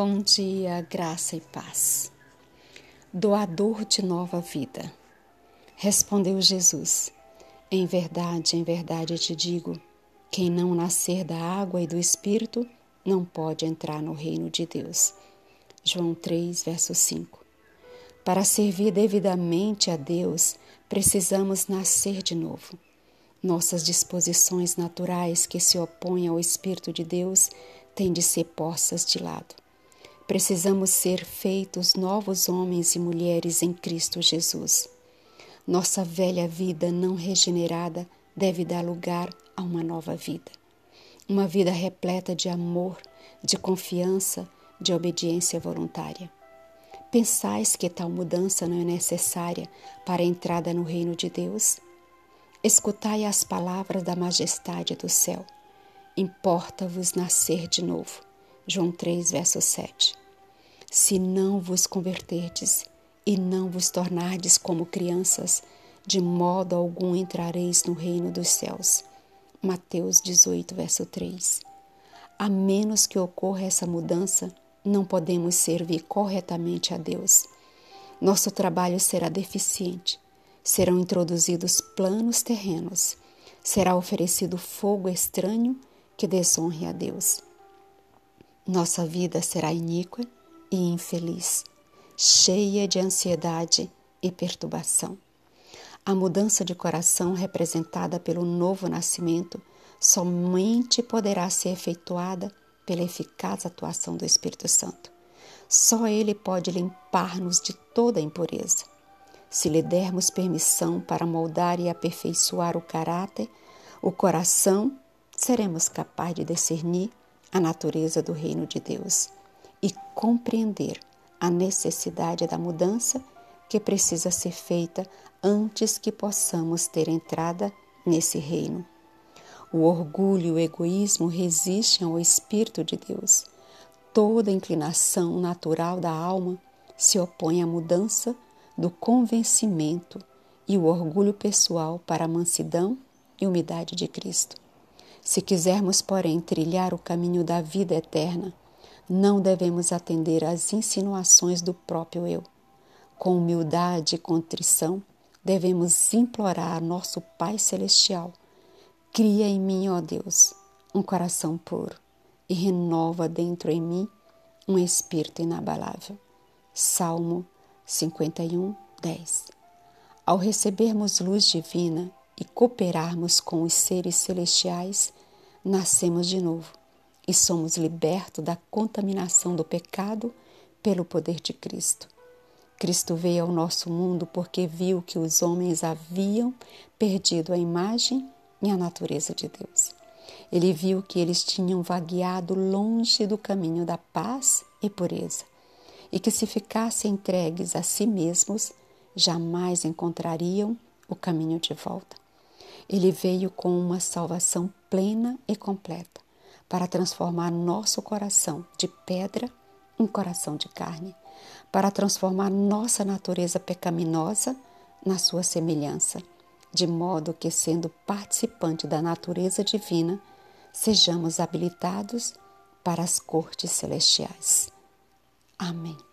Bom dia, graça e paz. Doador de nova vida. Respondeu Jesus: Em verdade, em verdade te digo: quem não nascer da água e do espírito não pode entrar no reino de Deus. João 3, verso 5. Para servir devidamente a Deus, precisamos nascer de novo. Nossas disposições naturais que se opõem ao Espírito de Deus têm de ser postas de lado. Precisamos ser feitos novos homens e mulheres em Cristo Jesus. Nossa velha vida não regenerada deve dar lugar a uma nova vida. Uma vida repleta de amor, de confiança, de obediência voluntária. Pensais que tal mudança não é necessária para a entrada no reino de Deus? Escutai as palavras da majestade do céu. Importa-vos nascer de novo. João 3, verso 7. Se não vos converterdes e não vos tornardes como crianças, de modo algum entrareis no reino dos céus. Mateus 18, verso 3. A menos que ocorra essa mudança, não podemos servir corretamente a Deus. Nosso trabalho será deficiente, serão introduzidos planos terrenos, será oferecido fogo estranho que desonre a Deus. Nossa vida será iníqua e infeliz, cheia de ansiedade e perturbação. A mudança de coração representada pelo novo nascimento somente poderá ser efetuada pela eficaz atuação do Espírito Santo. Só Ele pode limpar-nos de toda impureza. Se lhe dermos permissão para moldar e aperfeiçoar o caráter, o coração, seremos capazes de discernir a natureza do reino de Deus e compreender a necessidade da mudança que precisa ser feita antes que possamos ter entrada nesse reino. O orgulho e o egoísmo resistem ao Espírito de Deus. Toda inclinação natural da alma se opõe à mudança do convencimento e o orgulho pessoal para a mansidão e humildade de Cristo. Se quisermos, porém, trilhar o caminho da vida eterna, não devemos atender às insinuações do próprio eu. Com humildade e contrição, devemos implorar a nosso Pai Celestial: cria em mim, ó Deus, um coração puro e renova dentro em mim um espírito inabalável. Salmo 51, 10. Ao recebermos luz divina, e cooperarmos com os seres celestiais, nascemos de novo e somos libertos da contaminação do pecado pelo poder de Cristo. Cristo veio ao nosso mundo porque viu que os homens haviam perdido a imagem e a natureza de Deus. Ele viu que eles tinham vagueado longe do caminho da paz e pureza, e que se ficassem entregues a si mesmos, jamais encontrariam o caminho de volta. Ele veio com uma salvação plena e completa para transformar nosso coração de pedra em coração de carne, para transformar nossa natureza pecaminosa na sua semelhança, de modo que, sendo participante da natureza divina, sejamos habilitados para as cortes celestiais. Amém.